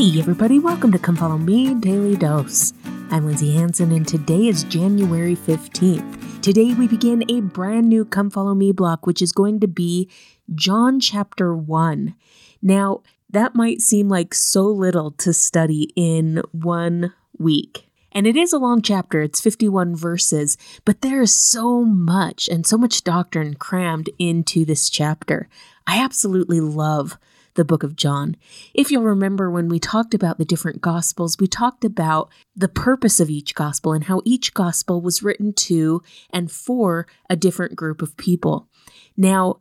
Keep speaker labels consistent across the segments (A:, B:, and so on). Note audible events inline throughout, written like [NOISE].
A: Hey, everybody, welcome to Come Follow Me Daily Dose. I'm Lindsay Hanson, and today is January 15th. Today, we begin a brand new Come Follow Me block, which is going to be John chapter 1. Now, that might seem like so little to study in one week. And it is a long chapter, it's 51 verses, but there is so much and so much doctrine crammed into this chapter. I absolutely love the book of John. If you'll remember when we talked about the different gospels, we talked about the purpose of each gospel and how each gospel was written to and for a different group of people. Now,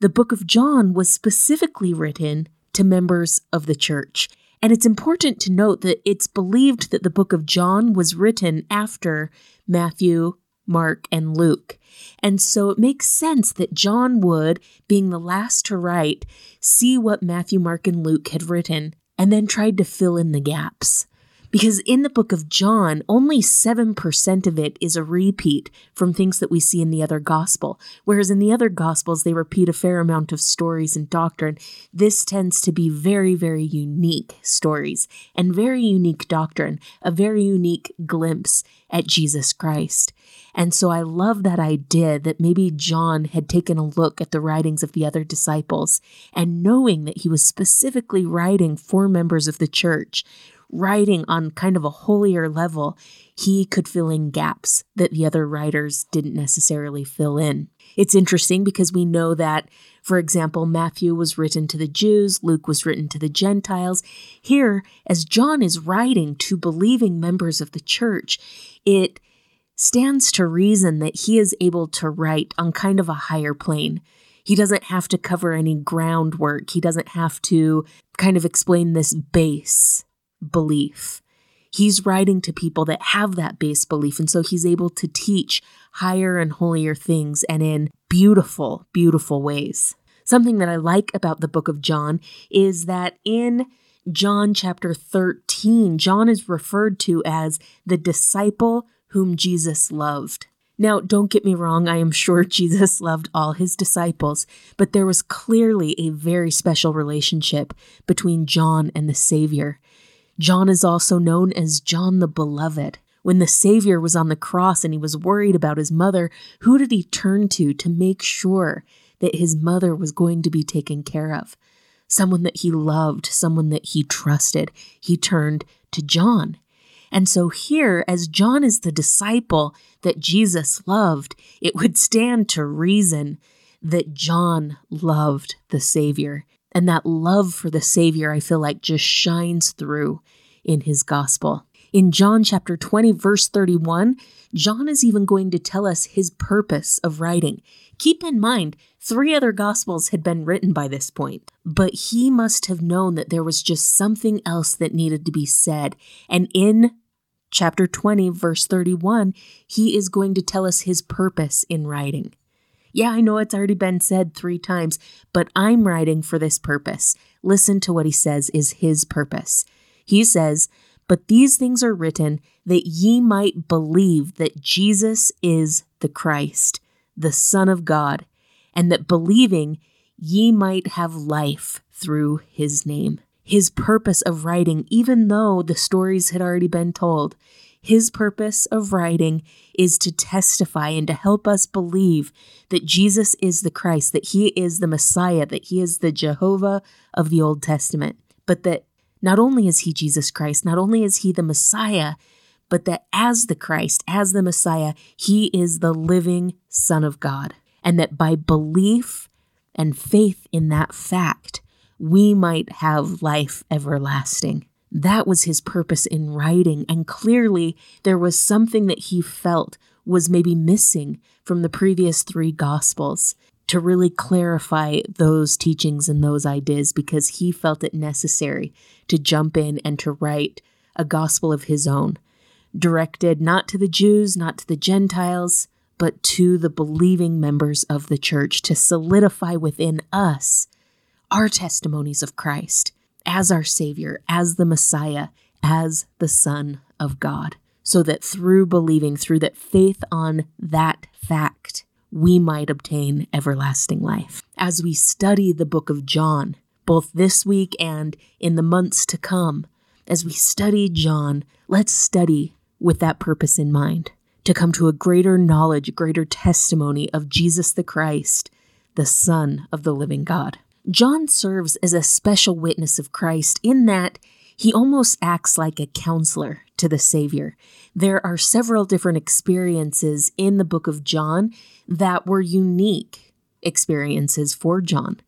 A: the book of John was specifically written to members of the church. And it's important to note that it's believed that the book of John was written after Matthew, Mark, and Luke. And so it makes sense that John would, being the last to write, see what Matthew, Mark, and Luke had written and then tried to fill in the gaps. Because in the book of John, only 7% of it is a repeat from things that we see in the other gospel. Whereas in the other gospels, they repeat a fair amount of stories and doctrine. This tends to be very, very unique stories and very unique doctrine, a very unique glimpse at Jesus Christ. And so I love that idea that maybe John had taken a look at the writings of the other disciples and knowing that he was specifically writing for members of the church, writing on kind of a holier level, he could fill in gaps that the other writers didn't necessarily fill in. It's interesting because we know that, for example, Matthew was written to the Jews, Luke was written to the Gentiles. Here, as John is writing to believing members of the church, it stands to reason that he is able to write on kind of a higher plane. He doesn't have to cover any groundwork. He doesn't have to kind of explain this base belief. He's writing to people that have that base belief. And so he's able to teach higher and holier things and in beautiful, beautiful ways. Something that I like about the book of John is that in John chapter 13, John is referred to as the disciple whom Jesus loved. Now, don't get me wrong, I am sure [LAUGHS] Jesus loved all his disciples, but there was clearly a very special relationship between John and the Savior. John is also known as John the Beloved. When the Savior was on the cross and he was worried about his mother, who did he turn to to make sure that his mother was going to be taken care of? Someone that he loved, someone that he trusted. He turned to John. And so, here, as John is the disciple that Jesus loved, it would stand to reason that John loved the Savior. And that love for the Savior, I feel like, just shines through in his gospel. In John chapter 20, verse 31, John is even going to tell us his purpose of writing. Keep in mind, three other gospels had been written by this point, but he must have known that there was just something else that needed to be said. And in chapter 20, verse 31, he is going to tell us his purpose in writing. Yeah, I know it's already been said three times, but I'm writing for this purpose. Listen to what he says is his purpose. He says, But these things are written that ye might believe that Jesus is the Christ, the Son of God, and that believing ye might have life through his name. His purpose of writing, even though the stories had already been told, his purpose of writing is to testify and to help us believe that Jesus is the Christ, that he is the Messiah, that he is the Jehovah of the Old Testament, but that not only is he Jesus Christ, not only is he the Messiah, but that as the Christ, as the Messiah, he is the living Son of God. And that by belief and faith in that fact, we might have life everlasting. That was his purpose in writing, and clearly there was something that he felt was maybe missing from the previous three Gospels to really clarify those teachings and those ideas because he felt it necessary to jump in and to write a gospel of his own, directed not to the Jews, not to the Gentiles, but to the believing members of the church to solidify within us our testimonies of Christ as our Savior, as the Messiah, as the Son of God, so that through believing, through that faith on that fact, we might obtain everlasting life. As we study the book of John, both this week and in the months to come, as we study John, let's study with that purpose in mind to come to a greater knowledge, greater testimony of Jesus the Christ, the Son of the living God. John serves as a special witness of Christ in that he almost acts like a counselor to the Savior. There are several different experiences in the book of John that were unique experiences for John.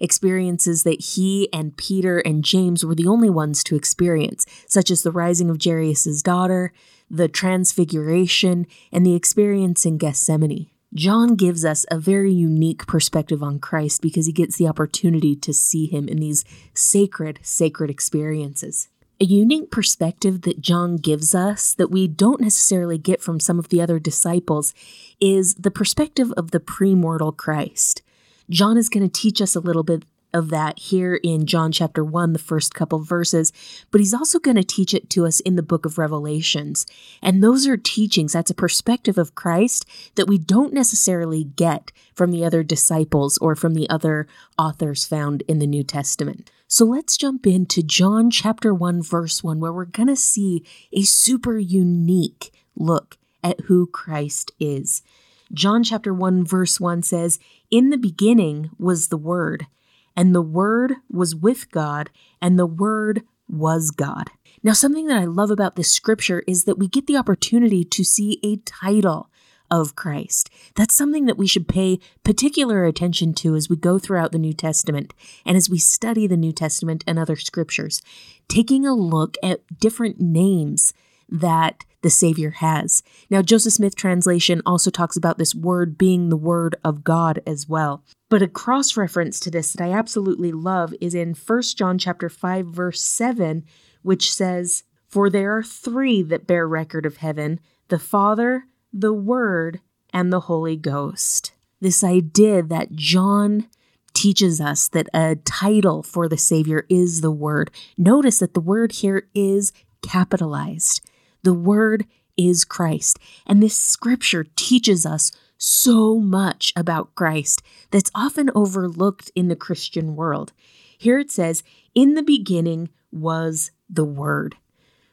A: Experiences that he and Peter and James were the only ones to experience, such as the rising of Jairus' daughter, the transfiguration, and the experience in Gethsemane. John gives us a very unique perspective on Christ because he gets the opportunity to see him in these sacred, sacred experiences. A unique perspective that John gives us that we don't necessarily get from some of the other disciples is the perspective of the premortal Christ. John is going to teach us a little bit of that here in John chapter 1, the first couple verses, but he's also going to teach it to us in the book of Revelations. And those are teachings, that's a perspective of Christ that we don't necessarily get from the other disciples or from the other authors found in the New Testament. So let's jump into John chapter 1, verse 1, where we're going to see a super unique look at who Christ is. John chapter 1, verse 1 says, In the beginning was the Word and the Word was with God, and the Word was God. Now, something that I love about this scripture is that we get the opportunity to see a title of Christ. That's something that we should pay particular attention to as we go throughout the New Testament and as we study the New Testament and other scriptures, taking a look at different names that the Savior has. Now, Joseph Smith translation also talks about this word being the word of God as well. But a cross reference to this that I absolutely love is in 1 John chapter 5 verse 7, which says, "For there are three that bear record of heaven, the Father, the Word, and the Holy Ghost." This idea that John teaches us that a title for the Savior is the Word. Notice that the word here is capitalized. The Word is Christ. And this scripture teaches us so much about Christ that's often overlooked in the Christian world. Here it says, In the beginning was the Word.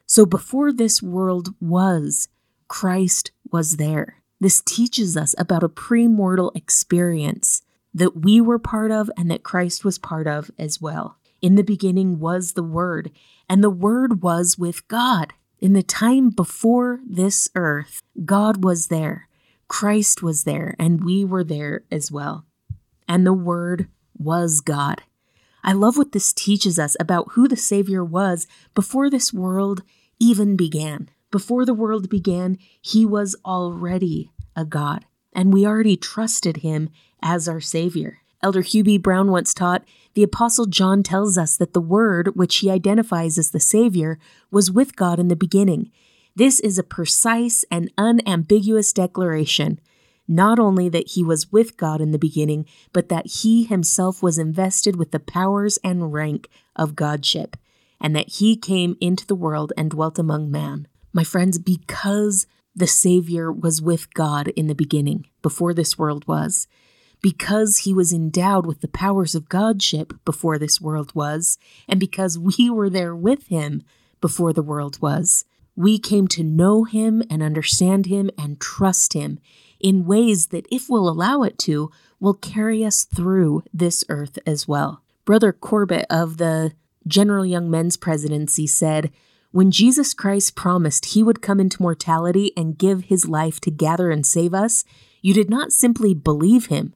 A: So before this world was, Christ was there. This teaches us about a premortal experience that we were part of and that Christ was part of as well. In the beginning was the Word, and the Word was with God. In the time before this earth, God was there, Christ was there, and we were there as well. And the Word was God. I love what this teaches us about who the Savior was before this world even began. Before the world began, He was already a God, and we already trusted Him as our Savior. Elder Hugh B. Brown once taught the Apostle John tells us that the Word, which he identifies as the Savior, was with God in the beginning. This is a precise and unambiguous declaration, not only that he was with God in the beginning, but that he himself was invested with the powers and rank of Godship, and that he came into the world and dwelt among man. My friends, because the Savior was with God in the beginning, before this world was, because he was endowed with the powers of Godship before this world was, and because we [LAUGHS] were there with him before the world was, we came to know him and understand him and trust him in ways that, if we'll allow it to, will carry us through this earth as well. Brother Corbitt of the General Young Men's Presidency said, when Jesus Christ promised he would come into mortality and give his life to gather and save us, you did not simply believe him,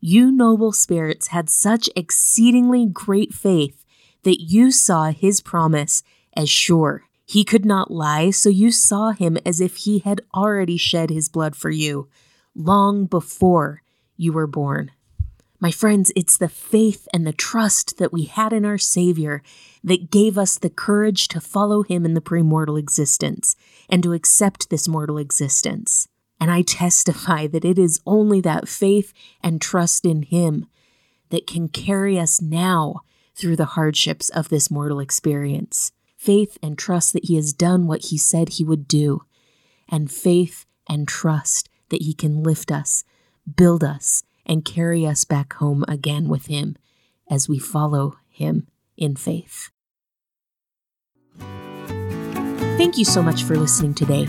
A: you noble spirits had such exceedingly great faith that you saw his promise as sure. He could not lie, so you saw him as if he had already shed his blood for you, long before you were born. My friends, it's the faith and the trust that we had in our Savior that gave us the courage to follow him in the premortal existence and to accept this mortal existence. And I testify that it is only that faith and trust in Him that can carry us now through the hardships of this mortal experience. Faith and trust that He has done what He said He would do, and faith and trust that He can lift us, build us, and carry us back home again with Him as we follow Him in faith. Thank you so much for listening today.